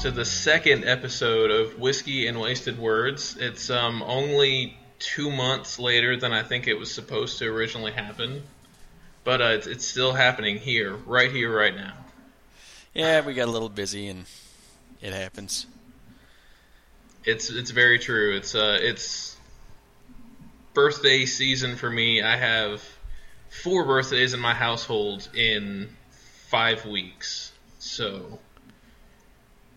guys and girls, to the second episode of Whiskey and Wasted Words. It's um, only two months later than I think it was supposed to originally happen, but uh, it's, it's still happening here, right here, right now. Yeah, we got a little busy, and it happens. It's it's very true. It's uh it's birthday season for me. I have four birthdays in my household in five weeks, so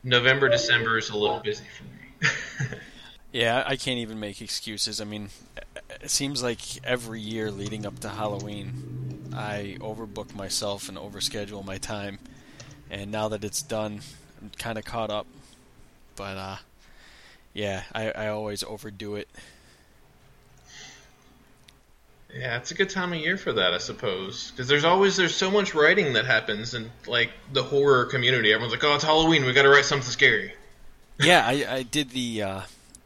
November December is a little busy for me. yeah, I can't even make excuses. I mean, it seems like every year leading up to Halloween, I overbook myself and overschedule my time, and now that it's done, I'm kind of caught up. But uh, yeah, I, I always overdo it. Yeah, it's a good time of year for that, I suppose, because there's always there's so much writing that happens in like the horror community. Everyone's like, "Oh, it's Halloween, we got to write something scary." yeah, I, I did the, uh,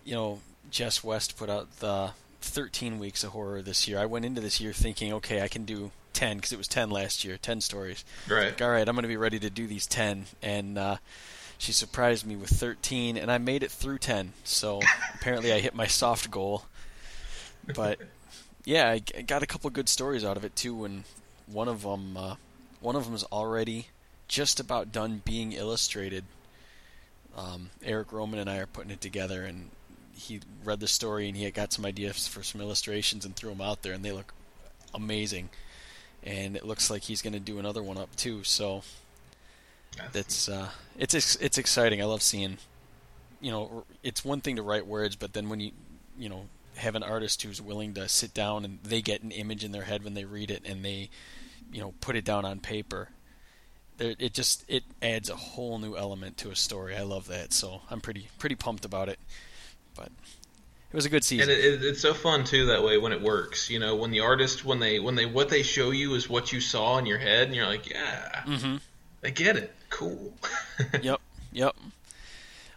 you know, Jess West put out the 13 weeks of horror this year. I went into this year thinking, okay, I can do 10 because it was 10 last year, 10 stories. Right. Like, all right, I'm going to be ready to do these 10, and uh, she surprised me with 13, and I made it through 10. So apparently, I hit my soft goal. But yeah, I got a couple good stories out of it too, and one of them, uh, one of them is already just about done being illustrated. Um, Eric Roman and I are putting it together, and he read the story and he got some ideas for some illustrations and threw them out there, and they look amazing. And it looks like he's going to do another one up too. So that's uh, it's it's exciting. I love seeing, you know, it's one thing to write words, but then when you you know have an artist who's willing to sit down and they get an image in their head when they read it and they you know put it down on paper. It just it adds a whole new element to a story. I love that. So i'm pretty pretty pumped about it. But it was a good season. and it, it, it's so fun too that way when it works you know when the artist when they when they what they show you is what you saw in your head and you're like yeah mm-hmm. i get it. Cool. Yep yep.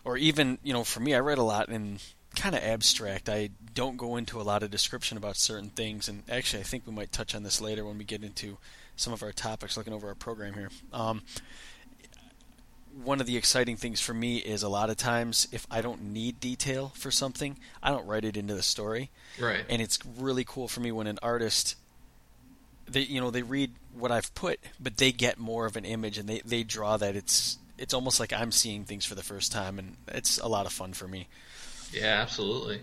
Or even you know for me i read a lot in kind of abstract. I don't go into a lot of description about certain things, and actually, I think we might touch on this later when we get into some of our topics. Looking over our program here, um, one of the exciting things for me is a lot of times if I don't need detail for something, I don't write it into the story. Right. And it's really cool for me when an artist they you know they read what I've put, but they get more of an image and they they draw that it's it's almost like I'm seeing things for the first time, and it's a lot of fun for me. Yeah, absolutely.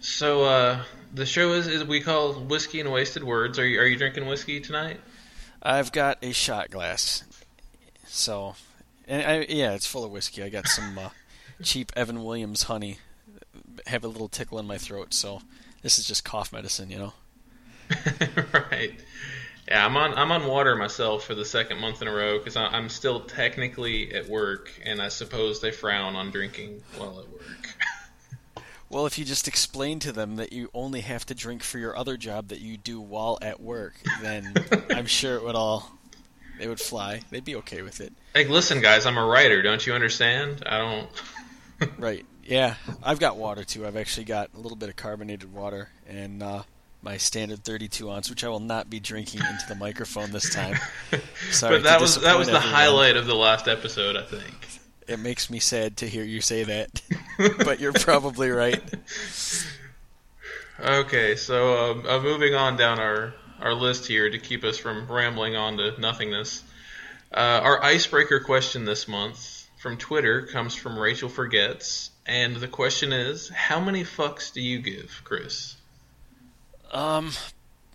So uh, the show is, is we call whiskey and wasted words. Are you are you drinking whiskey tonight? I've got a shot glass. So, and I, yeah, it's full of whiskey. I got some uh, cheap Evan Williams honey. Have a little tickle in my throat, so this is just cough medicine, you know. right. Yeah, I'm on I'm on water myself for the second month in a row because I'm still technically at work, and I suppose they frown on drinking while at work. Well, if you just explain to them that you only have to drink for your other job that you do while at work, then I'm sure it would all they would fly. They'd be okay with it. Hey, listen, guys, I'm a writer. Don't you understand? I don't. right. Yeah, I've got water too. I've actually got a little bit of carbonated water, and uh, my standard 32 ounce, which I will not be drinking into the microphone this time. Sorry, but that was that was the everyone. highlight of the last episode, I think. It makes me sad to hear you say that, but you're probably right. Okay, so um, uh, moving on down our our list here to keep us from rambling on to nothingness. Uh, our icebreaker question this month from Twitter comes from Rachel Forgets, and the question is: How many fucks do you give, Chris? Um,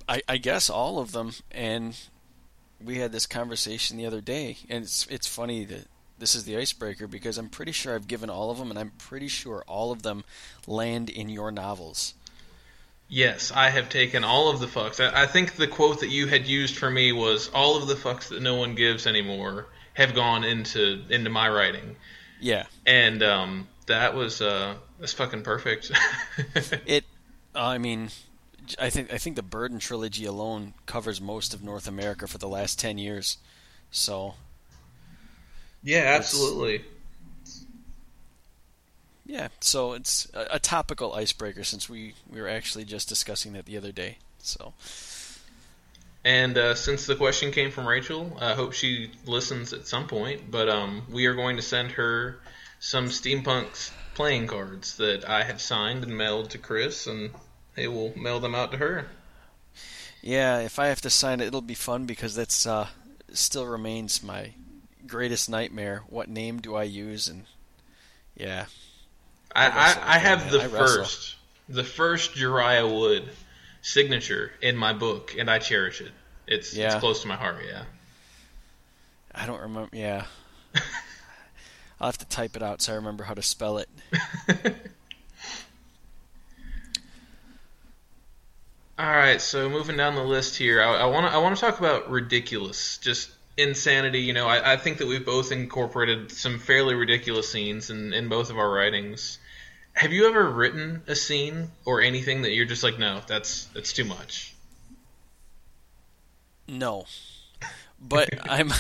I, I guess all of them. And we had this conversation the other day, and it's it's funny that this is the icebreaker because I'm pretty sure I've given all of them, and I'm pretty sure all of them land in your novels. Yes, I have taken all of the fucks. I, I think the quote that you had used for me was all of the fucks that no one gives anymore have gone into into my writing. Yeah, and um, that was uh, that's fucking perfect. it, I mean, I think I think the Burden trilogy alone covers most of North America for the last ten years. So. Yeah, absolutely. Yeah, so it's a, a, topical icebreaker since we we were actually just discussing that the other day. So. And uh, since the question came from Rachel, I hope she listens at some point. But um, we are going to send her some steampunks playing cards that I have signed and mailed to Chris, and he will mail them out to her. Yeah, if I have to sign it, it'll be fun because that's uh, still remains my greatest nightmare. What name do I use? And yeah, I, I, I have the I first, the first Jeriah Wood signature in my book, and I cherish it. It's yeah. it's close to my heart. Yeah. I don't remember. Yeah. I'll have to type it out so I remember how to spell it. All right, so moving down the list here, I want to I want to talk about ridiculous, just insanity. You know, I, I, think that we've both incorporated some fairly ridiculous scenes in, in both of our writings. Have you ever written a scene or anything that you're just like, no, that's that's too much? No, but I'm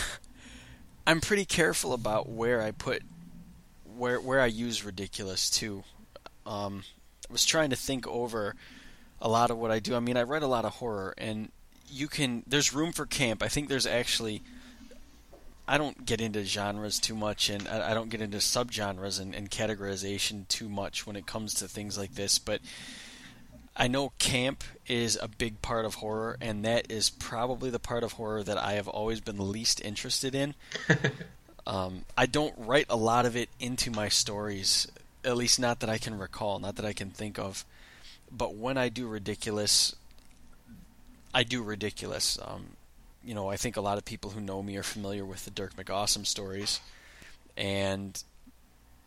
I'm pretty careful about where I put where where I use ridiculous too. Um, I was trying to think over a lot of what I do. I mean, I read a lot of horror, and you can. There's room for camp. I think there's actually I don't get into genres too much, and I, don't get into subgenres and, and categorization too much when it comes to things like this. But I know camp is a big part of horror, and that is probably the part of horror that I have always been least interested in. um, I don't write a lot of it into my stories, at least not that I can recall, not that I can think of. But when I do ridiculous, I do ridiculous. Um, you know, I think a lot of people who know me are familiar with the Dirk McAwesome stories, and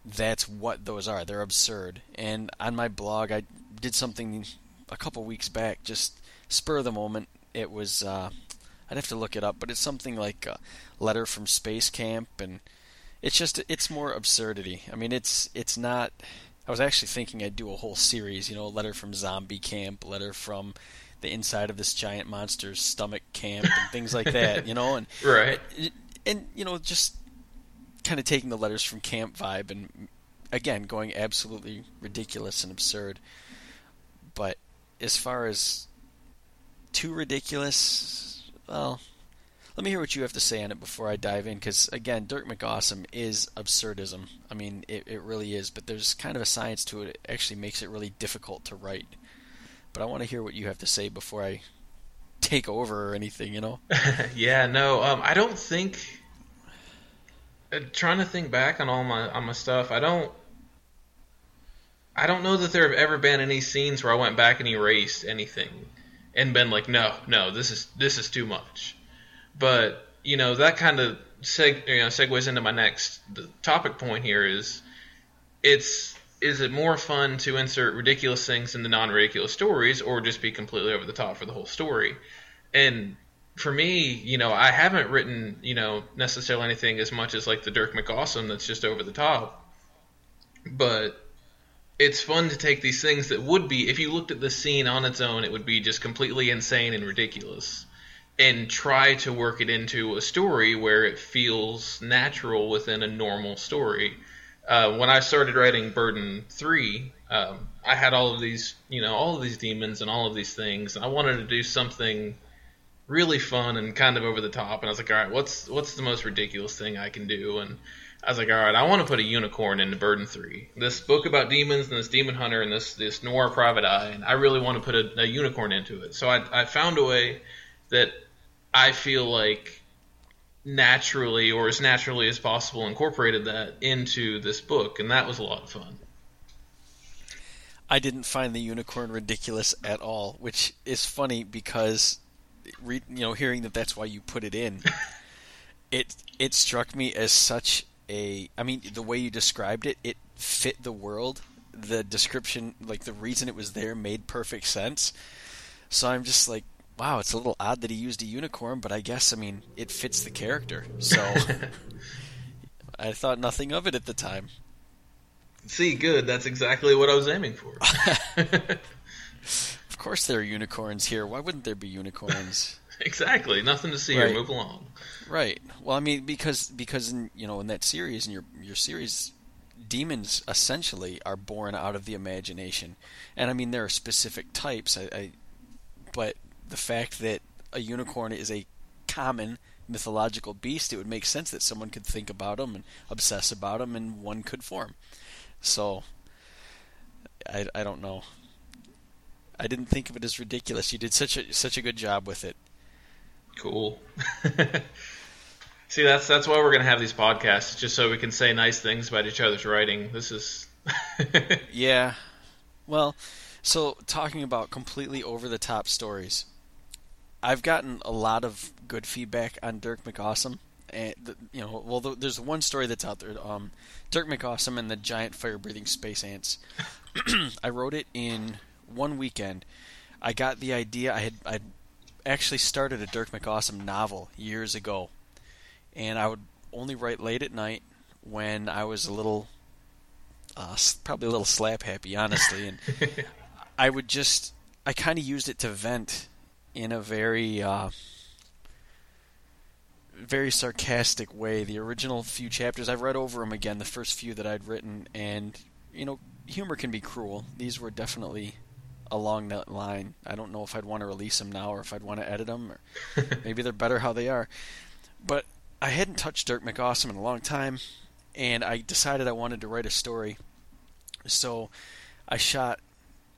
that's what those are. They're absurd. And on my blog, I did something a couple weeks back, just spur of the moment. It was uh, I'd have to look it up, but it's something like a letter from space camp, and it's just it's more absurdity. I mean, it's it's not. I was actually thinking I'd do a whole series, you know, letter from zombie camp, letter from the inside of this giant monster's stomach camp and things like that, you know, and right, and you know, just kind of taking the letters from camp vibe and again going absolutely ridiculous and absurd. But as far as too ridiculous, well, let me hear what you have to say on it before I dive in, because again, Dirk McAwesome is absurdism. I mean, it, it really is, but there's kind of a science to it. It actually makes it really difficult to write but I want to hear what you have to say before I take over or anything, you know? yeah, no, um, I don't think. Uh, trying to think back on all my on my stuff, I don't. I don't know that there have ever been any scenes where I went back and erased anything, and been like, no, no, this is this is too much. But you know that kind of seg- you know, segues into my next topic point here is it's is it more fun to insert ridiculous things in the non-ridiculous stories or just be completely over the top for the whole story? And for me you know i haven't written you know necessarily anything as much as like the dirk mcawesome that's just over the top. But it's fun to take these things that would be if you looked at the scene on its own it would be just completely insane and ridiculous and try to work it into a story where it feels natural within a normal story uh, when I started writing Burden Three, um, I had all of these, you know, all of these demons and all of these things, and I wanted to do something really fun and kind of over the top. And I was like, all right, what's what's the most ridiculous thing I can do? And I was like, all right, I want to put a unicorn into Burden Three. This book about demons and this demon hunter and this this noir private eye, and I really want to put a, a unicorn into it. So I, I found a way that I feel like naturally or as naturally as possible incorporated that into this book, and that was a lot of fun. I didn't find the unicorn ridiculous at all, which is funny because, you know, hearing that that's why you put it in, it it struck me as such a. I mean, the way you described it, it fit the world. The description, like the reason it was there, made perfect sense. So I'm just like, wow, it's a little odd that he used a unicorn, but I guess I mean it fits the character. So I thought nothing of it at the time. See, good. That's exactly what I was aiming for. of course, there are unicorns here. Why wouldn't there be unicorns? exactly. Nothing to see right. here. Move along. Right. Well, I mean, because because in you know in that series in your your series, demons essentially are born out of the imagination, and I mean there are specific types. I, I but the fact that a unicorn is a common mythological beast, it would make sense that someone could think about them and obsess about them, and one could form. So, I, I don't know. I didn't think of it as ridiculous. You did such a such a good job with it. Cool. See, that's that's why we're gonna have these podcasts, just so we can say nice things about each other's writing. This is. yeah. Well, so talking about completely over the top stories, I've gotten a lot of good feedback on Dirk McAwesome. And you know, well, the, there's one story that's out there. Um, Dirk McAwesome and the giant fire-breathing space ants. I wrote it in one weekend. I got the idea. I had I actually started a Dirk McAwesome novel years ago, and I would only write late at night when I was a little, uh, probably a little slap happy, honestly, and I would just I kind of used it to vent in a very uh, very sarcastic way. The original few chapters, I've read over them again, the first few that I'd written, and you know, humor can be cruel. These were definitely along that line. I don't know if I'd want to release them now or if I'd want to edit them, or maybe they're better how they are. But I hadn't touched Dirk McAwesome in a long time, and I decided I wanted to write a story. So I shot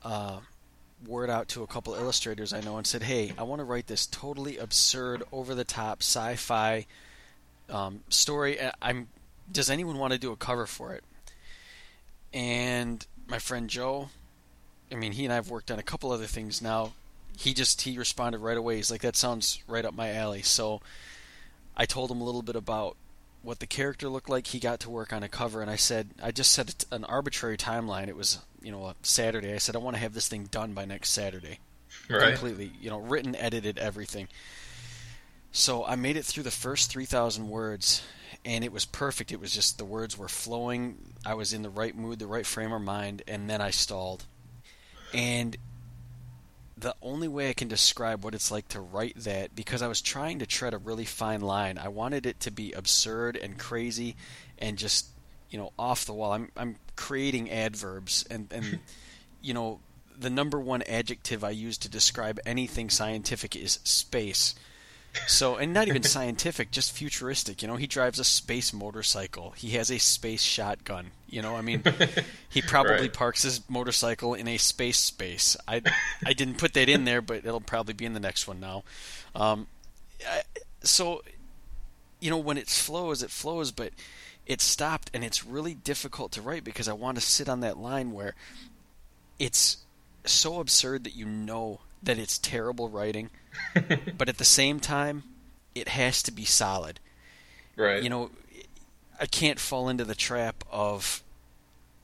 uh, word out to a couple illustrators I know and said, "Hey, I want to write this totally absurd, over-the-top sci-fi um, story. I'm. Does anyone want to do a cover for it?" And my friend Joe, I mean, he and I have worked on a couple other things now. He just he responded right away. He's like, "That sounds right up my alley." So I told him a little bit about what the character looked like. He got to work on a cover, and I said, I just set an arbitrary timeline. It was you know a Saturday. I said I want to have this thing done by next Saturday, right. completely. You know, written, edited, everything. So I made it through the first three thousand words, and it was perfect. It was just the words were flowing. I was in the right mood, the right frame of mind, and then I stalled. And the only way I can describe what it's like to write that because I was trying to tread a really fine line. I wanted it to be absurd and crazy and just you know off the wall. I'm I'm creating adverbs and and you know the number one adjective I use to describe anything scientific is space. So, and not even scientific, just futuristic. You know, he drives a space motorcycle. He has a space shotgun. You know, I mean, he probably right. parks his motorcycle in a space space. I, I didn't put that in there, but it'll probably be in the next one now. Um, I, so, you know, when it flows, it flows, but it stopped, and it's really difficult to write because I want to sit on that line where it's so absurd that you know that it's terrible writing, but at the same time, it has to be solid. Right. You know, I can't fall into the trap of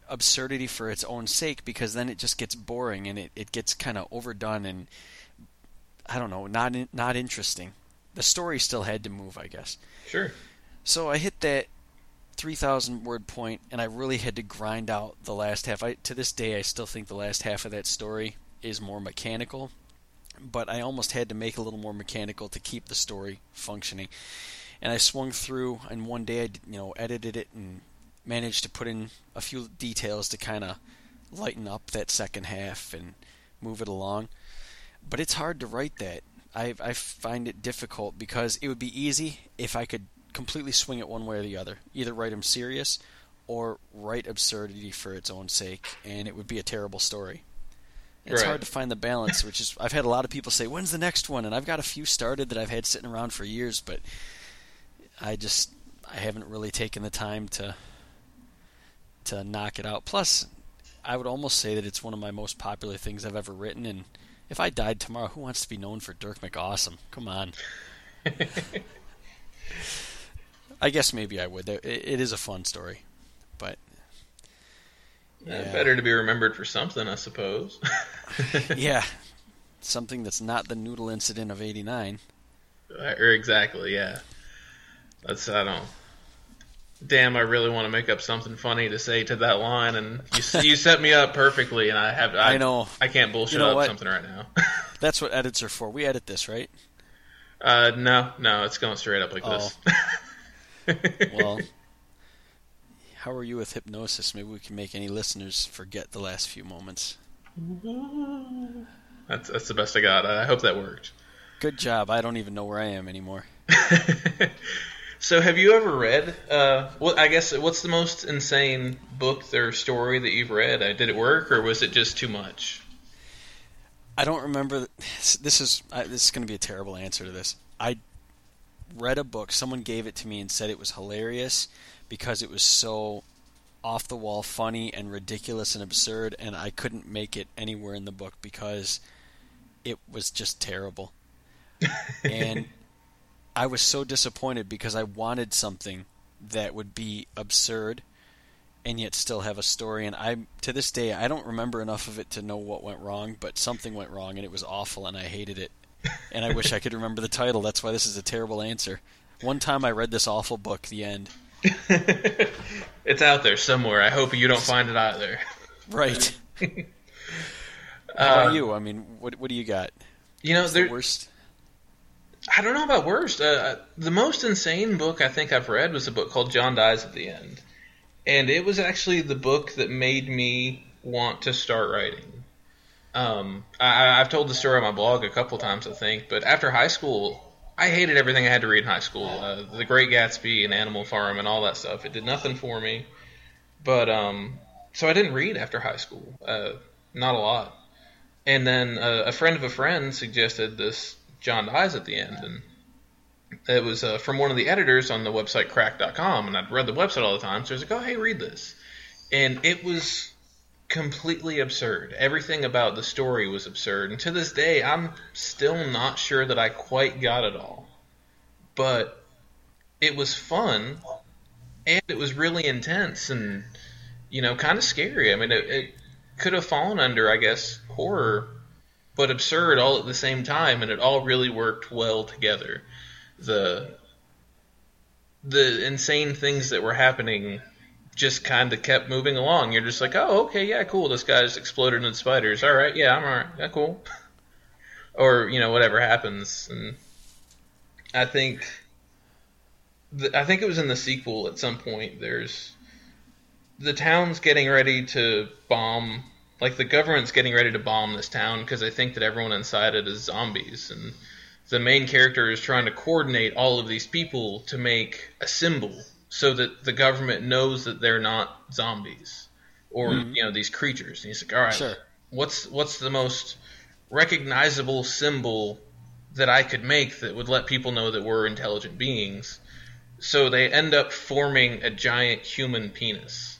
absurdity for its own sake because then it just gets boring and it, it gets kind of overdone and I don't know, not in, not interesting. The story still had to move, I guess. Sure. So I hit that 3000 word point and I really had to grind out the last half. I to this day I still think the last half of that story is more mechanical but I almost had to make a little more mechanical to keep the story functioning. And I swung through, and one day I, you know, edited it and managed to put in a few details to kind of lighten up that second half and move it along. But it's hard to write that. I I find it difficult because it would be easy if I could completely swing it one way or the other. Either write them serious or write absurdity for its own sake, and it would be a terrible story. It's right. hard to find the balance, which is I've had a lot of people say, "When's the next one?" And I've got a few started that I've had sitting around for years, but I just I haven't really taken the time to to knock it out. Plus, I would almost say that it's one of my most popular things I've ever written. And if I died tomorrow, who wants to be known for Dirk McAwesome? Come on. I guess maybe I would. It is a fun story, but yeah. Better to be remembered for something, I suppose. yeah, something that's not the noodle incident of '89. Or exactly, yeah. That's I don't. Damn, I really want to make up something funny to say to that line, and you you set me up perfectly, and I have I, I know I can't bullshit you know up what? something right now. that's what edits are for. We edit this, right? Uh, no, no, it's going straight up like oh. this. well, how are you with hypnosis? Maybe we can make any listeners forget the last few moments. That's that's the best I got. I hope that worked. Good job. I don't even know where I am anymore. so, have you ever read? Uh, what I guess what's the most insane book or story that you've read? Uh, did it work, or was it just too much? I don't remember. This is this is going to be a terrible answer to this. I read a book. Someone gave it to me and said it was hilarious because it was so off the wall, funny, and ridiculous and absurd, and I couldn't make it anywhere in the book because it was just terrible. and I was so disappointed because I wanted something that would be absurd and yet still have a story. And I, to this day, I don't remember enough of it to know what went wrong, but something went wrong, and it was awful, and I hated it. And I wish I could remember the title. That's why this is a terrible answer. One time I read this awful book, The End. it's out there somewhere. I hope you don't find it either. Right. How about uh, you? I mean, what what do you got? You know, the worst. I don't know about worst. Uh, uh, the most insane book I think I've read was a book called John Dies at the End, and it was actually the book that made me want to start writing. Um, I, have told the story on my blog a couple times, I think, but after high school, I hated everything I had to read in high school. Uh, the Great Gatsby and Animal Farm and all that stuff. It did nothing for me. But um, so I didn't read after high school. Uh, not a lot. And then uh, a friend of a friend suggested this John Dies at the end, and it was uh, from one of the editors on the website Cracked.com. and I'd read the website all the time, so I was like, oh, hey, read this. And it was completely absurd. Everything about the story was absurd, and to this day, I'm still not sure that I quite got it all. But it was fun, and it was really intense, and, you know, kind of scary. I mean, it, it could have fallen under, I guess, horror, but absurd all at the same time, and it all really worked well together the the insane things that were happening just kind of kept moving along. You're just like, oh, okay, yeah, cool. This guy's exploded into spiders. All right, yeah, I'm all right. Yeah, cool. or you know, whatever happens. And I think, I think it was in the sequel at some point. There's the town's getting ready to bomb. Like the government's getting ready to bomb this town because they think that everyone inside it is zombies and the main character is trying to coordinate all of these people to make a symbol so that the government knows that they're not zombies or mm-hmm. you know these creatures. And he's like, all right, sure. what's what's the most recognizable symbol that I could make that would let people know that we're intelligent beings? So they end up forming a giant human penis.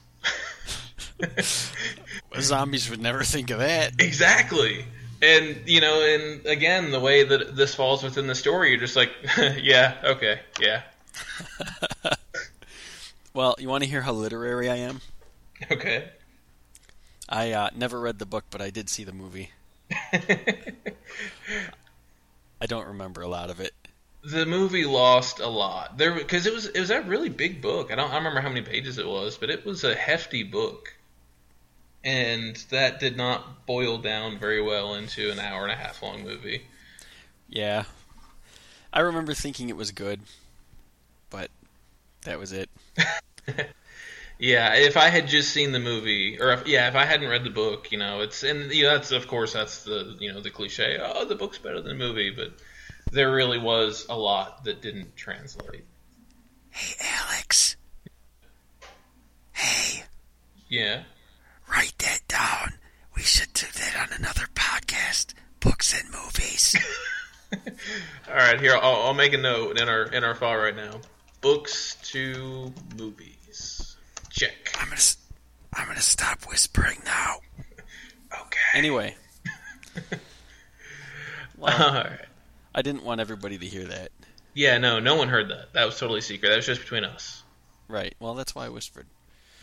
Zombies would never think of that. Exactly and you know, and again, the way that this falls within the story, you're just like, yeah, okay, yeah. well, you want to hear how literary I am? Okay. I uh, never read the book, but I did see the movie. I don't remember a lot of it. The movie lost a lot there because it was it was a really big book. I don't I remember how many pages it was, but it was a hefty book and that did not boil down very well into an hour and a half long movie. Yeah. I remember thinking it was good, but that was it. yeah, if I had just seen the movie, or if, yeah, if I hadn't read the book, you know, it's and you know, that's of course that's the you know the cliche. Oh, the book's better than the movie, but there really was a lot that didn't translate. Hey, Alex. Hey. Yeah. Write that down. We should do that on another podcast. Books and movies. All right, here I'll, I'll, make a note in our in our file right now. Books to movies. Check. I'm gonna I'm gonna stop whispering now. okay. Anyway. well, All right. I didn't want everybody to hear that. Yeah, no, no one heard that. That was totally secret. That was just between us. Right. Well, that's why I whispered.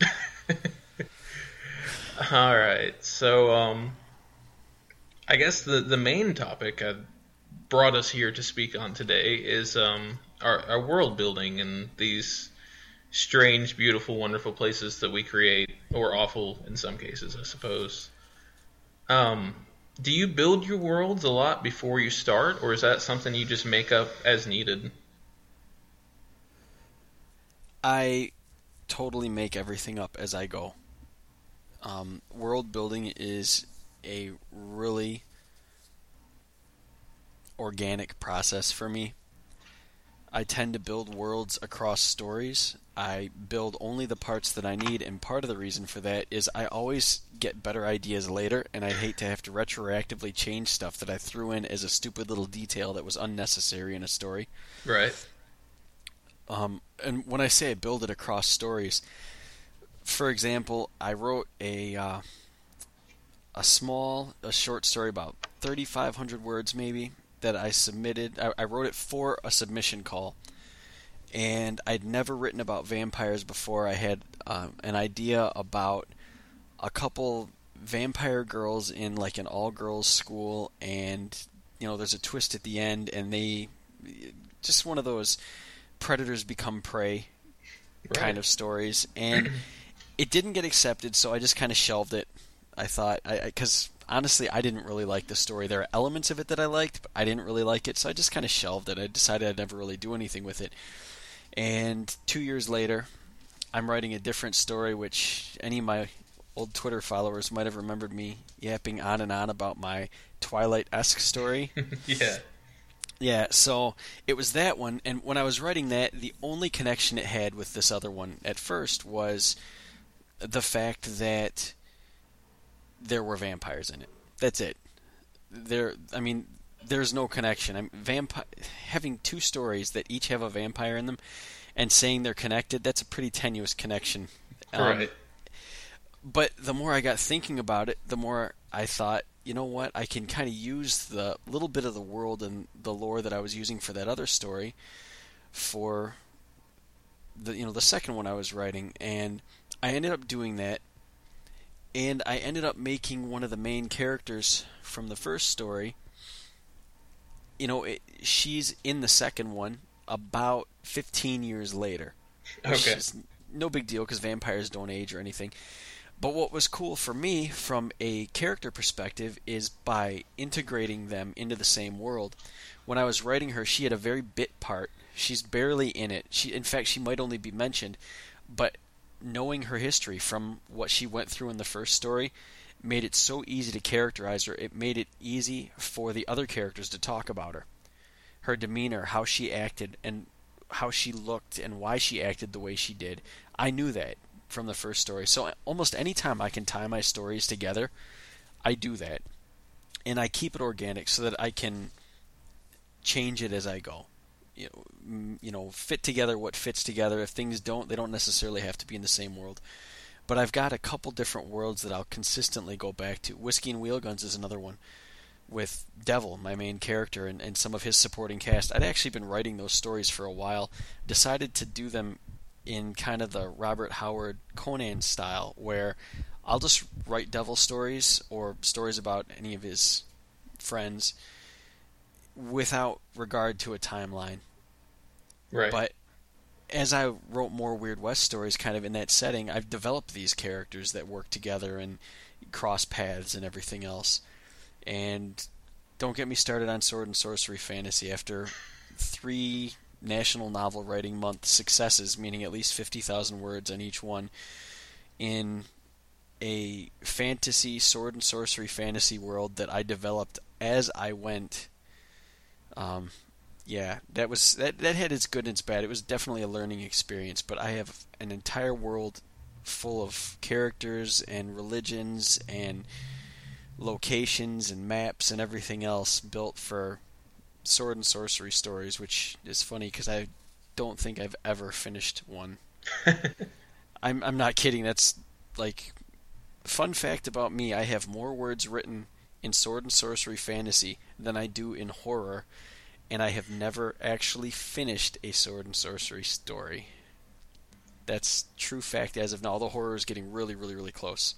All right. So, um, I guess the the main topic I brought us here to speak on today is um, our, our world building and these strange, beautiful, wonderful places that we create, or awful in some cases, I suppose. Um, do you build your worlds a lot before you start, or is that something you just make up as needed? I totally make everything up as I go. Um, world building is a really organic process for me. I tend to build worlds across stories. I build only the parts that I need, and part of the reason for that is I always get better ideas later, and I hate to have to retroactively change stuff that I threw in as a stupid little detail that was unnecessary in a story. Right. Um, and when I say I build it across stories, for example, I wrote a uh, a small, a short story about 3,500 words maybe that I submitted. I, I wrote it for a submission call, and I'd never written about vampires before. I had uh, an idea about a couple vampire girls in like an all girls school, and you know, there's a twist at the end, and they just one of those predators become prey right. kind of stories, and it didn't get accepted, so I just kind of shelved it. I thought, because honestly, I didn't really like the story. There are elements of it that I liked, but I didn't really like it, so I just kind of shelved it. I decided I'd never really do anything with it. And two years later, I'm writing a different story, which any of my old Twitter followers might have remembered me yapping on and on about my Twilight esque story. yeah. Yeah, so it was that one, and when I was writing that, the only connection it had with this other one at first was the fact that there were vampires in it. That's it. There, I mean, there's no connection. I'm vampire having two stories that each have a vampire in them, and saying they're connected. That's a pretty tenuous connection. Um, right. But the more I got thinking about it, the more I thought, you know what? I can kind of use the little bit of the world and the lore that I was using for that other story for the you know the second one I was writing, and I ended up doing that and I ended up making one of the main characters from the first story. You know, it, she's in the second one about 15 years later. Okay. no big deal because vampires don't age or anything. But what was cool for me from a character perspective is by integrating them into the same world. When I was writing her, she had a very bit part. She's barely in it. She, in fact, she might only be mentioned, but knowing her history from what she went through in the first story made it so easy to characterize her. It made it easy for the other characters to talk about her. Her demeanor, how she acted, and how she looked, and why she acted the way she did. I knew that from the first story. So almost any time I can tie my stories together, I do that. And I keep it organic so that I can change it as I go you know, you know, fit together what fits together. If things don't, they don't necessarily have to be in the same world. But I've got a couple different worlds that I'll consistently go back to. Whiskey and Wheel Guns is another one with Devil, my main character, and, and some of his supporting cast. I'd actually been writing those stories for a while. Decided to do them in kind of the Robert Howard Conan style, where I'll just write Devil stories or stories about any of his friends without regard to a timeline. Right. But as I wrote more Weird West stories kind of in that setting, I've developed these characters that work together and cross paths and everything else. And don't get me started on sword and sorcery fantasy after three National Novel Writing Month successes, meaning at least 50,000 words on each one, in a fantasy, sword and sorcery fantasy world that I developed as I went um, yeah, that was that that had its good and its bad. It was definitely a learning experience, but I have an entire world full of characters and religions and locations and maps and everything else built for sword and sorcery stories, which is funny because I don't think I've ever finished one. I'm I'm not kidding. That's like fun fact about me. I have more words written in sword and sorcery fantasy than I do in horror, and I have never actually finished a sword and sorcery story. That's true fact as of now. The horror is getting really, really, really close.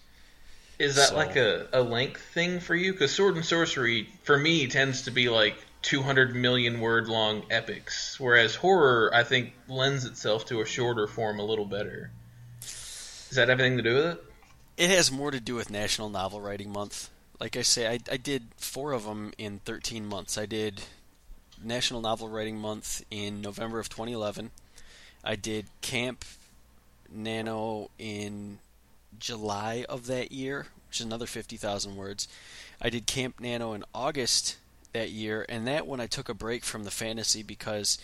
Is that so, like a, a length thing for you? Because sword and sorcery, for me, tends to be like 200 million word long epics, whereas horror, I think, lends itself to a shorter form a little better. Does that have anything to do with it? It has more to do with National Novel Writing Month. Like I say, I, I did four of them in 13 months. I did National Novel Writing Month in November of 2011. I did Camp Nano in July of that year, which is another 50,000 words. I did Camp Nano in August that year, and that one I took a break from the fantasy because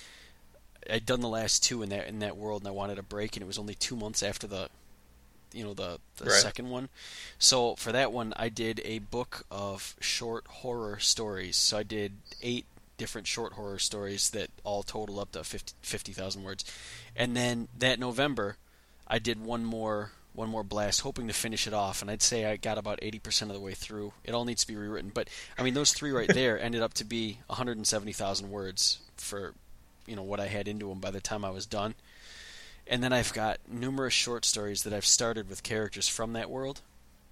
I'd done the last two in that in that world, and I wanted a break, and it was only two months after the, you know, the the Right. second one. So for that one, I did a book of short horror stories. So I did eight different short horror stories that all total up to 50 50,000 words, and then that November, I did one more one more blast, hoping to finish it off, and I'd say I got about 80% of the way through. It all needs to be rewritten, but I mean those three right there ended up to be 170,000 words for you know what I had into them by the time I was done. And then I've got numerous short stories that I've started with characters from that world.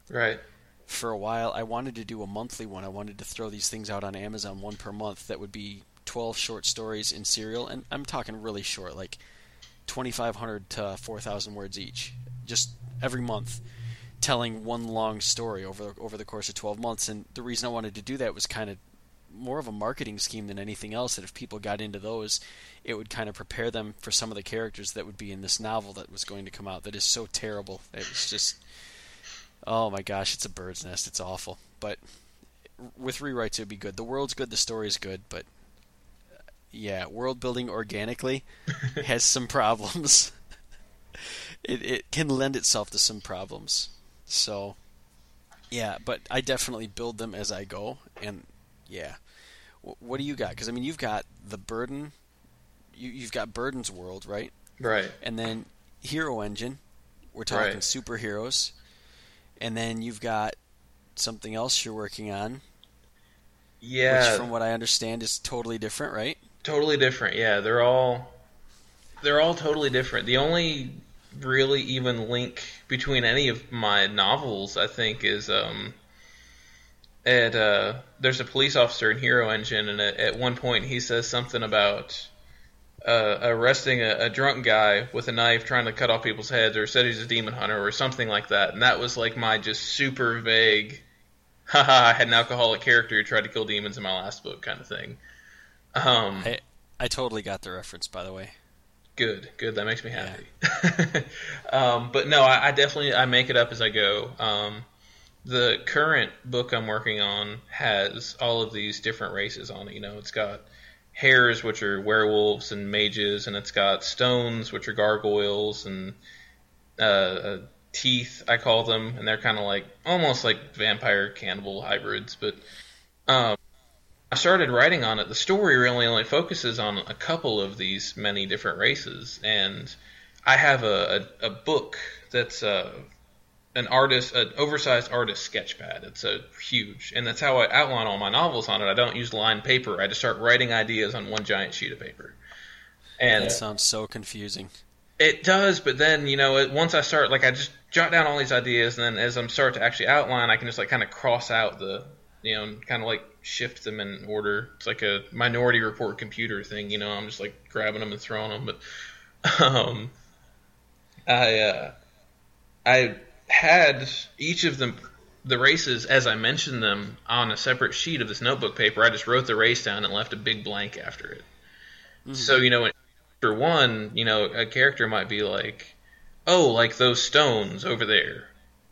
Right. For a while, I wanted to do a monthly one. I wanted to throw these things out on Amazon one per month. That would be 12 short stories in serial, and I'm talking really short, like 2,500 to 4,000 words each, just every month, telling one long story over over the course of 12 months. And the reason I wanted to do that was kind of more of a marketing scheme than anything else. That if people got into those, it would kind of prepare them for some of the characters that would be in this novel that was going to come out. That is so terrible. It was just, oh my gosh, it's a bird's nest. It's awful. But with rewrites, it would be good. The world's good. The story's good. But uh, yeah, world building organically has some problems. it it can lend itself to some problems. So yeah, but I definitely build them as I go, and yeah. Wh- What do you got? Because I mean, you've got the burden. You, you've got Burden's world, right? Right. And then Hero Engine. We're talking Right. superheroes. And then you've got something else you're working on, Yeah. which, from what I understand, is totally different, right? totally different. Yeah, they're all they're all totally different. The only really even link between any of my novels, I think, is um at uh there's a police officer in Hero Engine, and at, at one point he says something about uh, arresting a, a drunk guy with a knife trying to cut off people's heads, or said he's a demon hunter, or something like that. And that was like my just super vague, haha, I had an alcoholic character who tried to kill demons in my last book kind of thing. Um, I I totally got the reference, by the way. Good, good. That makes me happy. um, but no, I, I definitely I make it up as I go. Um, the current book I'm working on has all of these different races on it. You know, it's got hares, which are werewolves and mages, and it's got stones, which are gargoyles, and uh, uh, teeth. I call them, and they're kind of like almost like vampire cannibal hybrids. But um, I started writing on it. The story really only focuses on a couple of these many different races, and I have a, a, a book that's uh, an artist, an oversized artist sketch pad. It's a huge, and that's how I outline all my novels on it. I don't use lined paper. I just start writing ideas on one giant sheet of paper. And That sounds so confusing. it does, but then you know, it, once I start, like I just jot down all these ideas, and then as I'm start to actually outline, I can just like kind of cross out the, you know, kind of like shift them in order. It's like a Minority Report computer thing, you know. I'm just like grabbing them and throwing them, but um, I uh, I had each of them the races as I mentioned them on a separate sheet of this notebook paper. I just wrote the race down and left a big blank after it. Mm-hmm. So you know, in chapter one, you know, a character might be like, "Oh, like those stones over there,"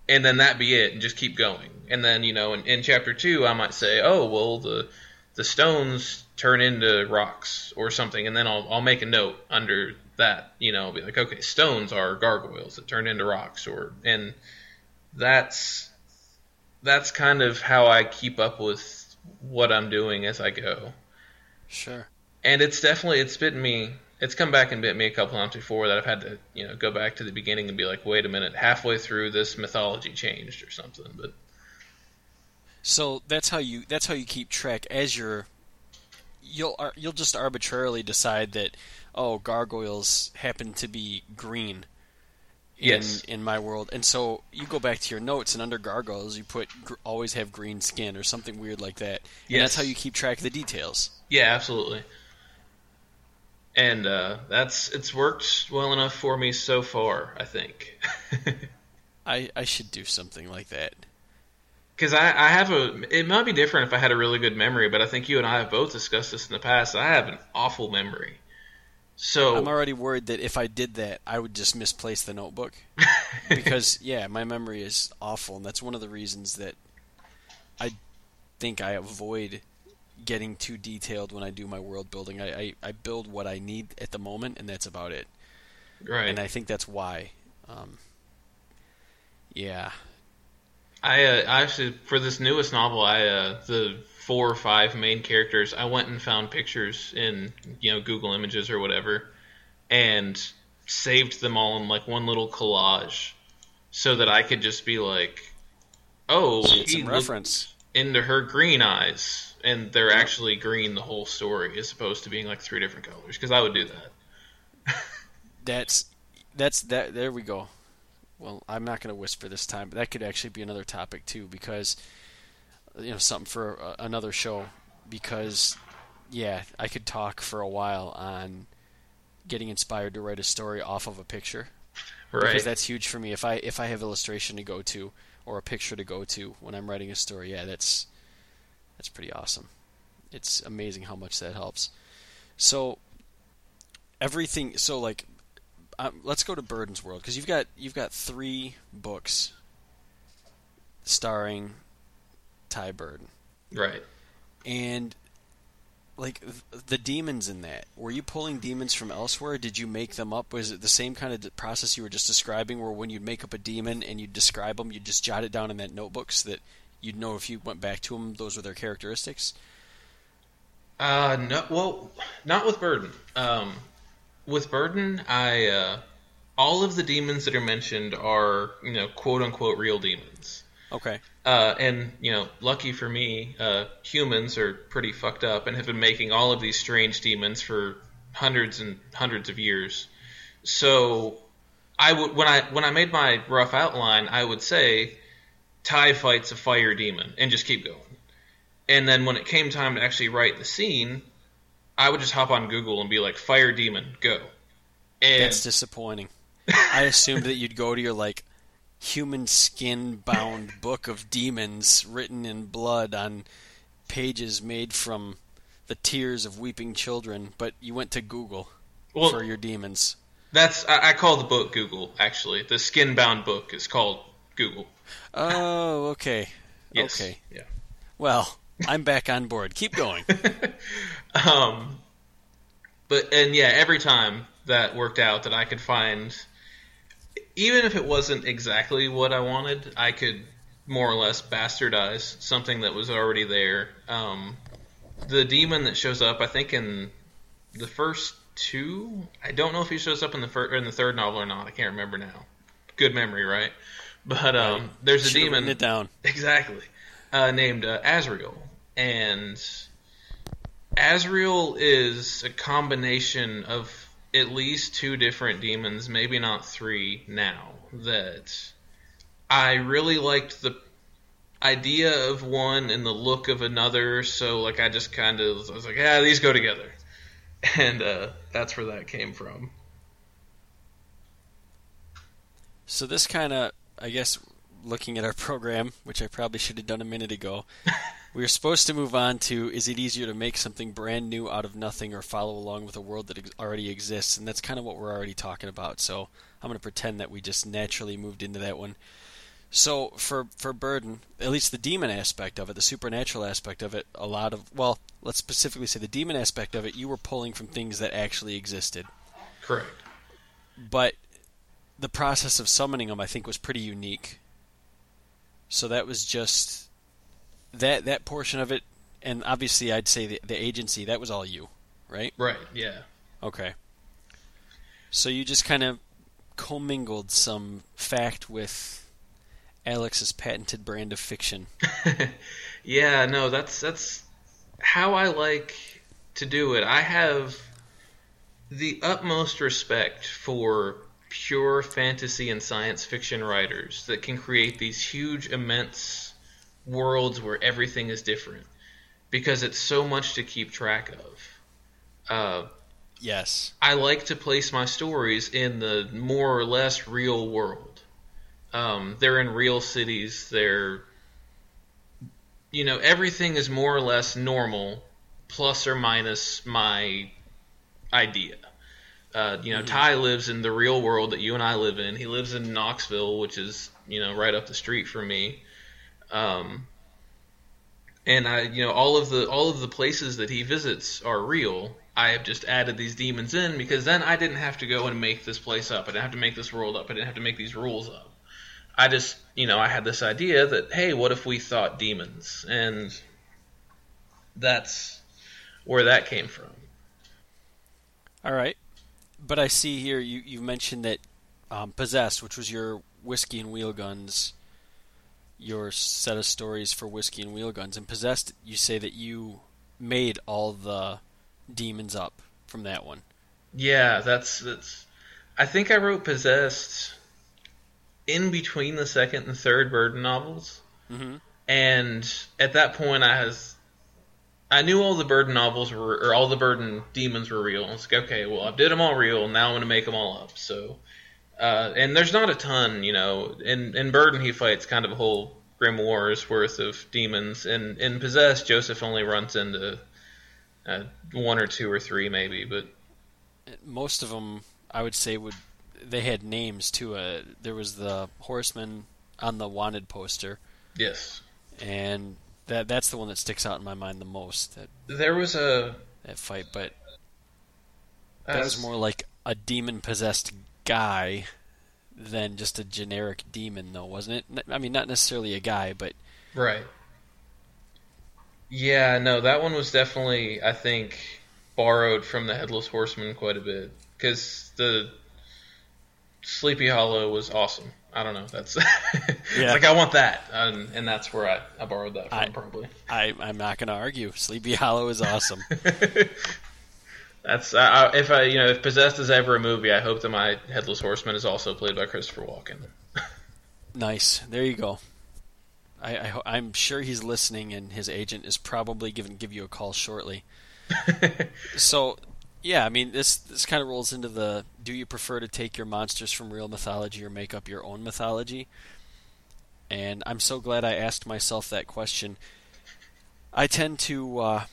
and then that be it, and just keep going. And then you know, in, in chapter two, I might say, "Oh, well, the the stones turn into rocks or something," and then I'll I'll make a note under that. You know, be like, "Okay, stones are gargoyles that turn into rocks," or and that's that's kind of how I keep up with what I'm doing as I go Sure. and it's definitely it's bitten me it's come back and bit me a couple times before that I've had to you know go back to the beginning and be like wait a minute halfway through this mythology changed or something but So that's how you that's how you keep track as you're you'll you'll just arbitrarily decide that oh gargoyles happen to be green in Yes. in my world. And so you go back to your notes and under gargoyles you put gr- always have green skin or something weird like that. And that's how you keep track of the details. Yeah absolutely. And uh, that's it's worked well enough for me so far I think. I I should do something like that. Because I, I have a it might be different if I had a really good memory but I think you and I have both discussed this in the past. I have an awful memory so I'm already worried that if I did that, I would just misplace the notebook. because yeah, my memory is awful, and that's one of the reasons that I think I avoid getting too detailed when I do my world building. I, I, I build what I need at the moment, and that's about it. Right. And I think that's why. Um, yeah. I uh, actually for this newest novel, I uh, the four or five main characters. I went and found pictures in you know Google Images or whatever, and saved them all in like one little collage, so that I could just be like, "Oh, Get some reference. into her green eyes." And they're actually green the whole story, as opposed to being like three different colors. Because I would do that. That's that's that. There we go. Well, I'm not going to whisper this time, but that could actually be another topic too, because you know something for uh, another show. Because yeah, I could talk for a while on getting inspired to write a story off of a picture. Right. Because that's huge for me. If I if I have illustration to go to or a picture to go to when I'm writing a story, yeah, that's that's pretty awesome. It's amazing how much that helps. So everything. So like, um, let's go to Burden's World because you've got you've got three books starring Ty Burden, right. and like the demons in that. Were you pulling demons from elsewhere? Did you make them up? Was it the same kind of process you were just describing, where when you'd make up a demon and you'd describe them, you'd just jot it down in that notebook so that you'd know if you went back to them, those were their characteristics? Uh, no, well, not with Burden. Um, with Burden, I uh, all of the demons that are mentioned are you know quote unquote real demons. Okay. Uh, and you know, lucky for me, uh, humans are pretty fucked up and have been making all of these strange demons for hundreds and hundreds of years. So, I would when I when I made my rough outline, I would say, Ty fights a fire demon, and just keep going. And then when it came time to actually write the scene, I would just hop on Google and be like, "Fire demon, go." And That's disappointing. I assumed that you'd go to your like human skin bound book of demons written in blood on pages made from the tears of weeping children, but you went to Google well, for your demons. that's I, I call the book Google. Actually, the skin bound book is called Google. Oh, okay. Yes. Okay. Yeah. Well, I'm back on board. Keep going. Um, but and yeah, every time that worked out that I could find, even if it wasn't exactly what I wanted, I could more or less bastardize something that was already there. Um, the demon that shows up, I think in the first two, I don't know if he shows up in the in the third novel or not. I can't remember now. Good memory, right? But um, there's a Should've demon it down. Exactly. Uh, named uh, Azrael. And Azrael is a combination of at least two different demons, maybe not three now, that I really liked the idea of one and the look of another, so like I just kind of I was like, yeah, these go together. And uh, that's where that came from. So this kind of, I guess, looking at our program, which I probably should have done a minute ago, we were supposed to move on to: is it easier to make something brand new out of nothing, or follow along with a world that ex- already exists? And that's kind of what we're already talking about. So I'm going to pretend that we just naturally moved into that one. So for for Burden, at least the demon aspect of it, the supernatural aspect of it, a lot of well, let's specifically say the demon aspect of it, you were pulling from things that actually existed Correct. but the process of summoning them I think was pretty unique. So that was just that that portion of it, and obviously I'd say the, the agency that was all you, right? Right, yeah. Okay. So you just kind of commingled some fact with Alex's patented brand of fiction. yeah, no, that's that's how I like to do it. I have the utmost respect for pure fantasy and science fiction writers that can create these huge, immense worlds where everything is different because it's so much to keep track of. Uh, Yes. I like to place my stories in the more or less real world. Um, they're in real cities. They're, you know, everything is more or less normal, plus or minus my idea. Uh, you know, Ty lives in the real world that you and I live in. He lives in Knoxville, which is you know right up the street from me. Um, and I, you know, all of the all of the places that he visits are real. I have just added these demons in because then I didn't have to go and make this place up. I didn't have to make this world up. I didn't have to make these rules up. I just, you know, I had this idea that hey, what if we thought demons? And that's where that came from. All right, but I see here you you mentioned that um, possessed, which was your whiskey and wheel guns, your set of stories for whiskey and wheel guns, and possessed. You say that you made all the demons up from that one. Yeah, that's that's. I think I wrote possessed in between the second and third Burden novels, mm-hmm. and at that point I was I knew all the Burden novels were, or all the Burden demons were real. It's like, okay, well, I did them all real. Now I'm going to make them all up. So, uh, and there's not a ton, you know. In in Burden, he fights kind of a whole Grimoire's worth of demons. And in Possessed, Joseph only runs into uh, one or two or three, maybe. But most of them, I would say, would they had names too. Uh, there was the Horseman on the wanted poster. Yes. And that that's the one that sticks out in my mind the most. That there was a that fight, but that was more like a demon possessed guy than just a generic demon, though, wasn't it? I mean, not necessarily a guy, but right. Yeah, no, that one was definitely, I think, borrowed from the Headless Horseman quite a bit because the Sleepy Hollow was awesome. I don't know. That's yeah. like I want that, um, and that's where I, I borrowed that from. I, probably. I I'm not going to argue. Sleepy Hollow is awesome. that's uh, if I you know if Possessed is ever a movie, I hope that my Headless Horseman is also played by Christopher Walken. nice. There you go. I, I am sure he's listening, and his agent is probably giving give you a call shortly. so yeah, I mean this this kind of rolls into the do you prefer to take your monsters from real mythology or make up your own mythology? And I'm so glad I asked myself that question. I tend to uh,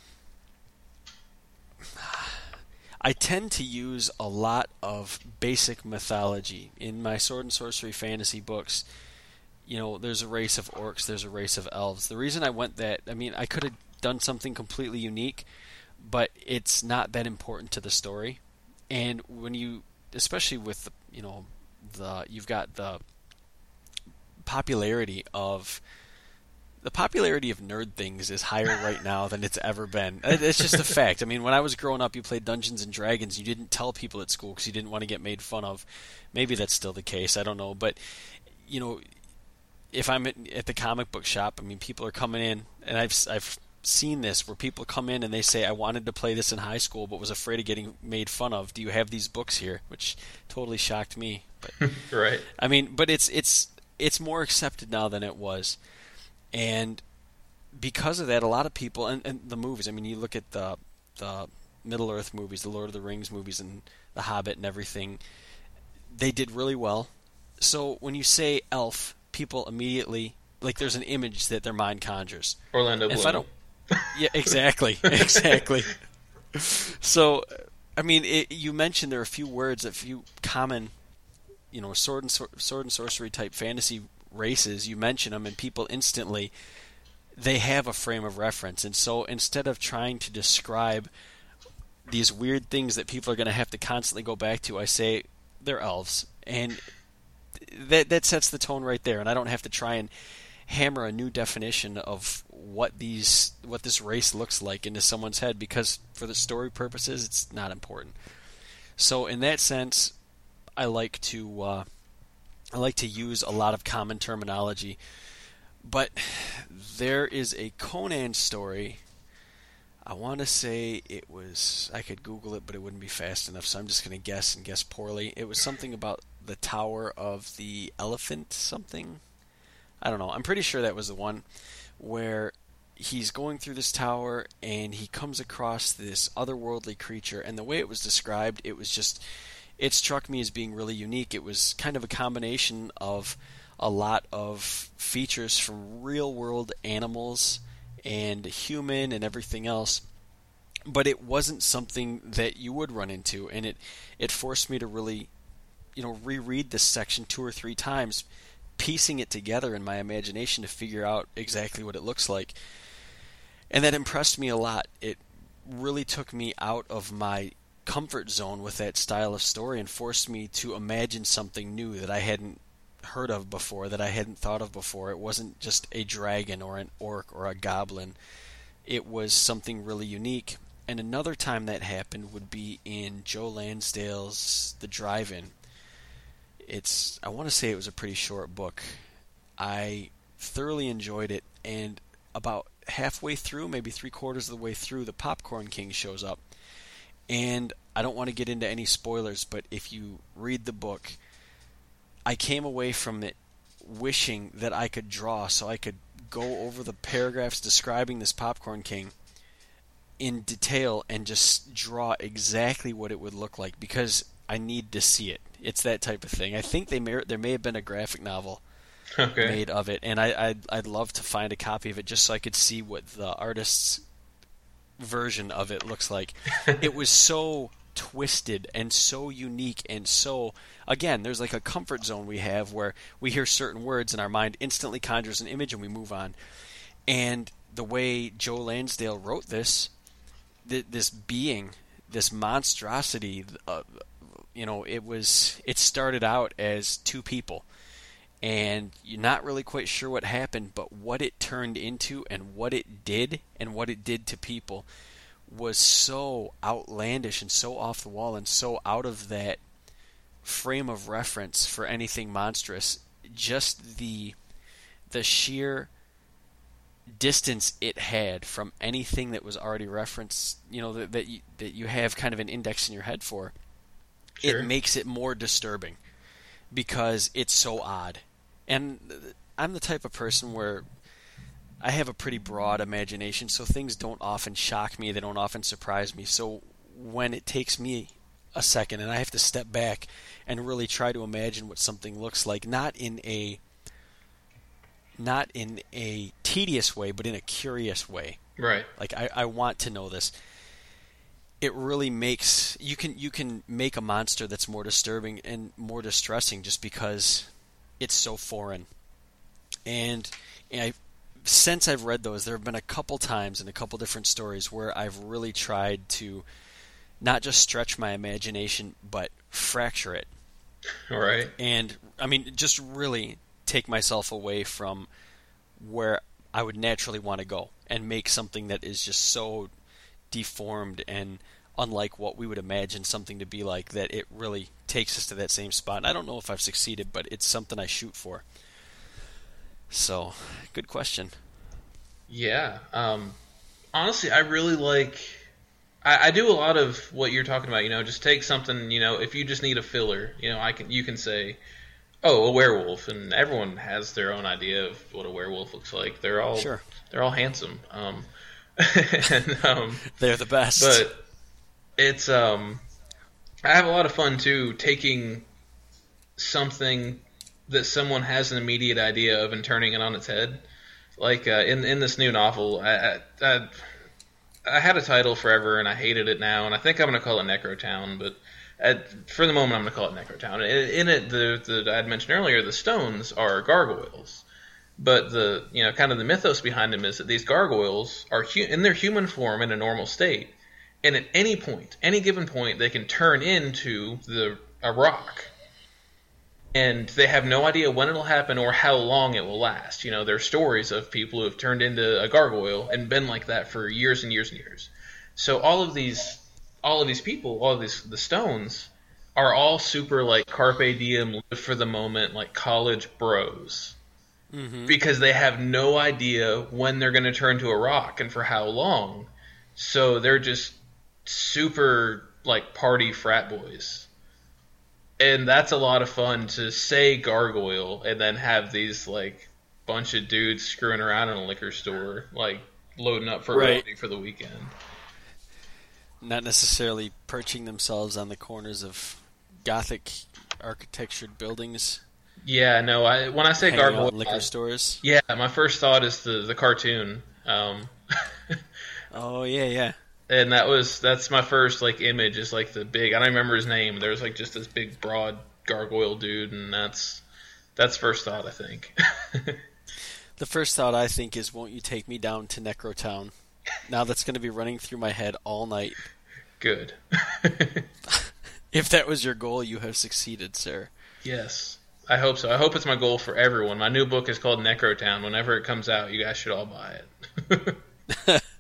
I tend to use a lot of basic mythology in my sword and sorcery fantasy books. You know, there's a race of orcs, there's a race of elves. The reason I went that, I mean, I could have done something completely unique but it's not that important to the story. And when you, especially with you know the you've got the popularity of the popularity of nerd things is higher right now than it's ever been. It's just a fact. I mean, when I was growing up, you played Dungeons and Dragons. You didn't tell people at school because you didn't want to get made fun of. Maybe that's still the case. I don't know, but you know, if I'm at, at the comic book shop, I mean, people are coming in, and I've I've seen this where people come in and they say, I wanted to play this in high school but was afraid of getting made fun of. Do you have these books here? Which totally shocked me. But right. I mean, but it's it's it's more accepted now than it was. And because of that, a lot of people and, and the movies, I mean you look at the the Middle Earth movies, the Lord of the Rings movies and The Hobbit and everything, they did really well. So when you say elf, people immediately like there's an image that their mind conjures. Orlando Bloom. If I don't, yeah, exactly, exactly. so, I mean, it, you mentioned there are a few words, a few common, you know, sword and sword and sorcery type fantasy races. You mention them, and people instantly they have a frame of reference. And so, instead of trying to describe these weird things that people are going to have to constantly go back to, I say they're elves, and that that sets the tone right there. And I don't have to try and hammer a new definition of what these what this race looks like into someone's head because for the story purposes it's not important. So in that sense, I like to uh, I like to use a lot of common terminology, but there is a Conan story. I want to say it was I could Google it, but it wouldn't be fast enough, so I'm just going to guess and guess poorly. It was something about the Tower of the Elephant, something. I don't know. I'm pretty sure that was the one where he's going through this tower and he comes across this otherworldly creature and the way it was described it was just it struck me as being really unique it was kind of a combination of a lot of features from real world animals and human and everything else but it wasn't something that you would run into and it it forced me to really you know reread this section two or three times piecing it together in my imagination to figure out exactly what it looks like. and that impressed me a lot. It really took me out of my comfort zone with that style of story and forced me to imagine something new that I hadn't heard of before, that I hadn't thought of before. It wasn't just a dragon or an orc or a goblin. It was something really unique. And another time that happened would be in Joe Lansdale's The Drive-In. It's I want to say it was a pretty short book. I thoroughly enjoyed it and about halfway through, maybe three quarters of the way through, the Popcorn King shows up. And I don't want to get into any spoilers, but if you read the book, I came away from it wishing that I could draw so I could go over the paragraphs describing this Popcorn King in detail and just draw exactly what it would look like because I need to see it. It's that type of thing. I think they may, there may have been a graphic novel okay. made of it, and I, I'd, I'd love to find a copy of it just so I could see what the artist's version of it looks like. it was so twisted and so unique and so again there's like a comfort zone we have where we hear certain words and our mind instantly conjures an image and we move on and the way joe lansdale wrote this this being this monstrosity uh, you know it was it started out as two people and you're not really quite sure what happened, but what it turned into and what it did and what it did to people was so outlandish and so off the wall and so out of that frame of reference for anything monstrous. Just the the sheer distance it had from anything that was already referenced, you know, that that you, that you have kind of an index in your head for, sure. it makes it more disturbing because it's so odd and I'm the type of person where I have a pretty broad imagination, so things don't often shock me. They don't often surprise me. So when it takes me a second and I have to step back and really try to imagine what something looks like, not in a not in a tedious way, but in a curious way. Right. Like I, I want to know this. It really makes you can you can make a monster that's more disturbing and more distressing just because it's so foreign. And, and I, since I've read those, there have been a couple times in a couple different stories where I've really tried to not just stretch my imagination, but fracture it. All right. And I mean, just really take myself away from where I would naturally want to go and make something that is just so deformed and unlike what we would imagine something to be like that it really takes us to that same spot. And I don't know if I've succeeded, but it's something I shoot for. So, good question. Yeah. Um, honestly, I really like. I, I, do a lot of what you're talking about. You know, just take something. You know, if you just need a filler, you know, I can. You can say, "Oh, a werewolf," and everyone has their own idea of what a werewolf looks like. They're all sure. They're all handsome. Um, and, um, they're the best. But it's um I have a lot of fun too taking something that someone has an immediate idea of and turning it on its head. Like uh, in in this new novel, I, I, I had a title forever and I hated it now, and I think I'm going to call it Necrotown. But at, for the moment, I'm going to call it Necrotown. In, in it, the, the I had mentioned earlier, the stones are gargoyles, but the you know kind of the mythos behind them is that these gargoyles are hu- in their human form in a normal state and at any point, any given point, they can turn into the a rock. And they have no idea when it'll happen or how long it will last. You know, there are stories of people who have turned into a gargoyle and been like that for years and years and years. So all of these, all of these people, all of these the stones, are all super like carpe diem, live for the moment, like college bros. Mm-hmm. Because they have no idea when they're going to turn to a rock and for how long. So they're just super like party frat boys. And that's a lot of fun to say gargoyle and then have these like bunch of dudes screwing around in a liquor store, like loading up for right. for the weekend. Not necessarily perching themselves on the corners of gothic architectured buildings. Yeah, no. I when I say gargoyle, liquor I, stores. Yeah, my first thought is the the cartoon. Um, oh yeah, yeah and that was that's my first like image is like the big I don't remember his name. There was like just this big broad gargoyle dude, and that's that's first thought I think. the first thought I think is, won't you take me down to Necrotown? Now that's going to be running through my head all night. Good. if that was your goal, you have succeeded, sir. Yes. I hope so. I hope it's my goal for everyone. My new book is called Necrotown. Whenever it comes out, you guys should all buy it.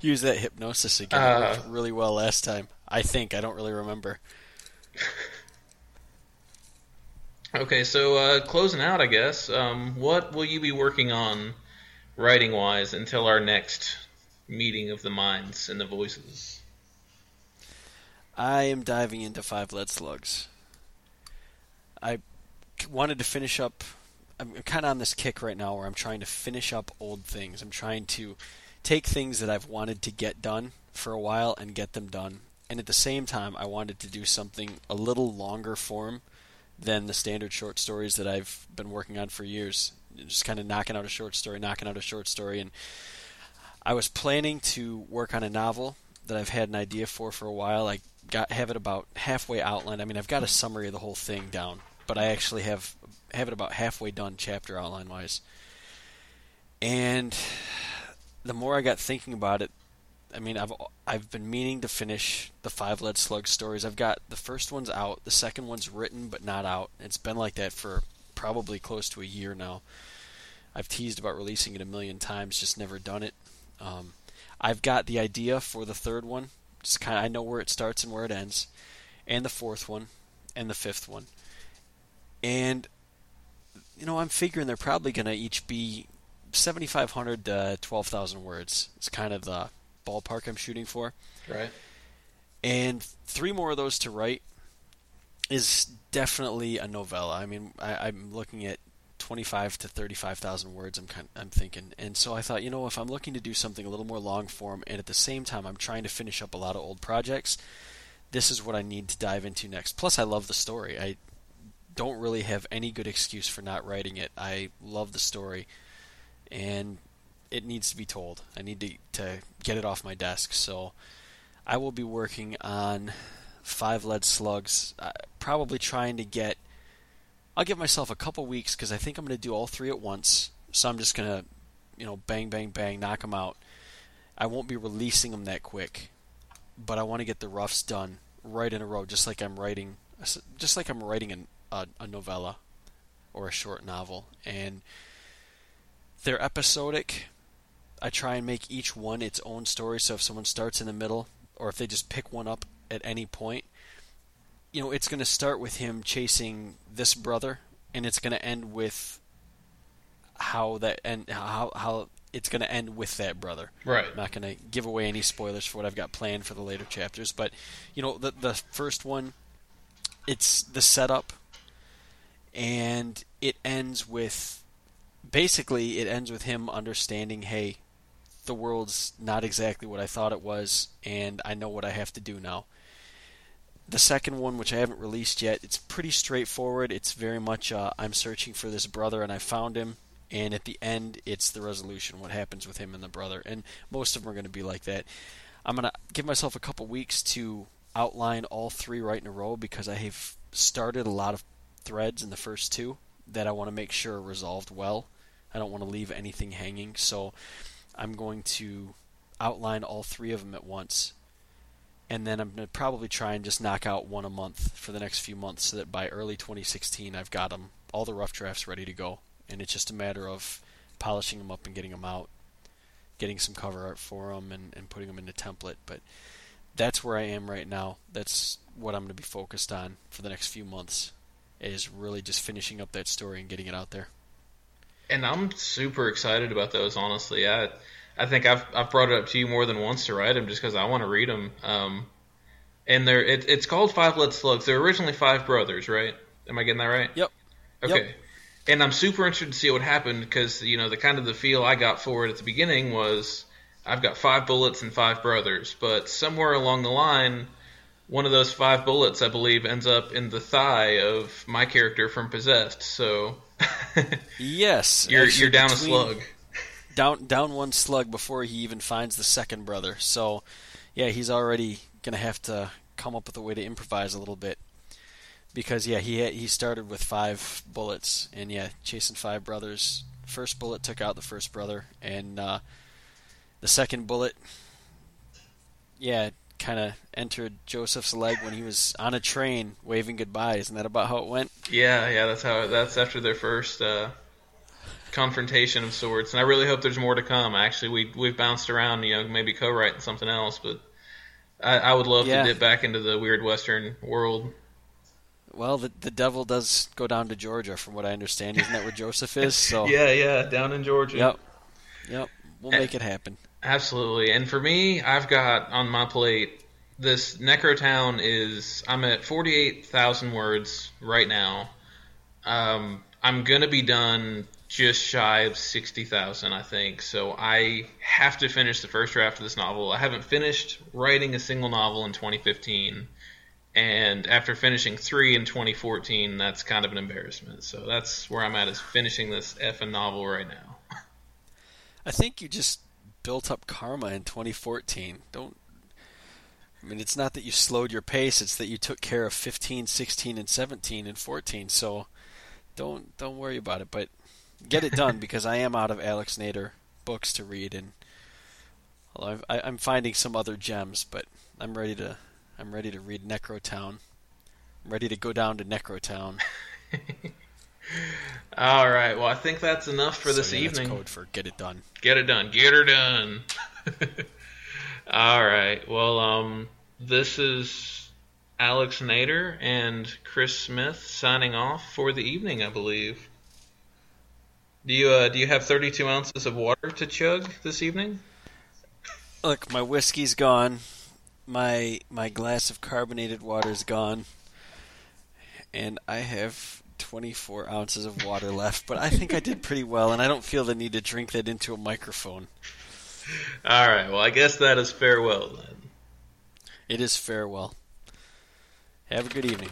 Use that hypnosis again. Uh, it worked really well last time. I think. I don't really remember. okay, so uh, closing out, I guess. Um, what will you be working on writing wise until our next meeting of the minds and the voices? I am diving into Five Lead Slugs. I wanted to finish up. I'm kind of on this kick right now where I'm trying to finish up old things. I'm trying to take things that I've wanted to get done for a while and get them done. And at the same time, I wanted to do something a little longer form than the standard short stories that I've been working on for years. Just kind of knocking out a short story, knocking out a short story. And I was planning to work on a novel that I've had an idea for for a while. I got have it about halfway outlined. I mean, I've got a summary of the whole thing down, but I actually have have it about halfway done chapter outline wise. And the more I got thinking about it, I mean, I've I've been meaning to finish the five lead slug stories. I've got the first one's out, the second one's written but not out. It's been like that for probably close to a year now. I've teased about releasing it a million times, just never done it. Um, I've got the idea for the third one. Just kind I know where it starts and where it ends, and the fourth one, and the fifth one, and you know I'm figuring they're probably going to each be 7,500 to 12,000 words. It's kind of the ballpark I'm shooting for. Right. And three more of those to write is definitely a novella. I mean, I, am looking at 25 to 35,000 words. I'm kind, I'm thinking, and so I thought, you know, if I'm looking to do something a little more long form, and at the same time I'm trying to finish up a lot of old projects, this is what I need to dive into next. Plus, I love the story. I don't really have any good excuse for not writing it. I love the story and it needs to be told. I need to, to get it off my desk. So I will be working on five lead slugs, uh, probably trying to get. I'll give myself a couple weeks because I think I'm going to do all three at once. So I'm just going to, you know, bang, bang, bang, knock them out. I won't be releasing them that quick, but I want to get the roughs done right in a row, just like I'm writing, just like I'm writing an, a, a novella or a short novel, and they're episodic. I try and make each one its own story. So if someone starts in the middle, or if they just pick one up at any point, you know, it's going to start with him chasing this brother, and it's going to end with how that and how how it's going to end with that brother. Right. I'm not going to give away any spoilers for what I've got planned for the later chapters, but you know, the the first one, it's the setup, and it ends with basically it ends with him understanding, hey, the world's not exactly what I thought it was, and I know what I have to do now. The second one, which I haven't released yet, it's pretty straightforward. It's very much uh, I'm searching for this brother and I found him, and at the end, it's the resolution, what happens with him and the brother. And most of them are going to be like that. I'm going to give myself a couple weeks to outline all three right in a row because I have started a lot of threads in the first two that I want to make sure are resolved well. I don't want to leave anything hanging, so I'm going to outline all three of them at once. And then I'm going to probably try and just knock out one a month for the next few months so that by early 2016 I've got them, all the rough drafts ready to go. And it's just a matter of polishing them up and getting them out, getting some cover art for them, and, and putting them in the template. But that's where I am right now. That's what I'm going to be focused on for the next few months is really just finishing up that story and getting it out there. And I'm super excited about those. Honestly, I I think I've I've brought it up to you more than once to write them just because I want to read them. Um, and they're it, it's called Five Lead Slugs. They're originally five brothers, right? Am I getting that right? Yep. Okay. Yep. And I'm super interested to see what happened because you know the kind of the feel I got for it at the beginning was I've got five bullets and five brothers, but somewhere along the line one of those five bullets, I believe, ends up in the thigh of my character from Possessed. So yes, you're you're down a slug. Down down one slug before he even finds the second brother. So yeah, he's already gonna have to come up with a way to improvise a little bit because yeah, he he started with five bullets and yeah, chasing five brothers. First bullet took out the first brother, and uh, the second bullet, yeah, kind of entered Joseph's leg when he was on a train waving goodbye. Isn't that about how it went? Yeah, yeah, that's how. That's after their first uh, confrontation of sorts, and I really hope there's more to come. Actually, we we've bounced around, you know, maybe co-writing something else, but I, I would love Yeah. to dip back into the weird Western world. Well, the the devil does go down to Georgia, from what I understand. Isn't that where Joseph is? So Yeah, yeah, down in Georgia. Yep. Yep. We'll make it happen. Absolutely. And for me, I've got on my plate this Necrotown is I'm at 48,000 words right now. Um, I'm going to be done just shy of 60,000, I think. So I have to finish the first draft of this novel. I haven't finished writing a single novel in 2015. And after finishing three in 2014, that's kind of an embarrassment. So that's where I'm at is finishing this effing novel right now. I think you just built up karma in 2014. Don't. I mean, it's not that you slowed your pace; it's that you took care of 15, 16, and 17 and 14. So, don't don't worry about it. But get it done because I am out of Alex Nader books to read, and well, I, I'm finding some other gems. But I'm ready to I'm ready to read Necrotown. I'm ready to go down to Necrotown. All right. Well, I think that's enough for this So, yeah, that's evening. code for get it done. Get it done. Get her done. All right. Well, um, this is Alex Nader and Chris Smith signing off for the evening, I believe. Do you uh, do you have 32 ounces of water to chug this evening? Look, my whiskey's gone. My my glass of carbonated water's gone. And I have 24 ounces of water left, but I think I did pretty well, and I don't feel the need to drink that into a microphone. All right. Well, I guess that is farewell then. It is farewell. Have a good evening.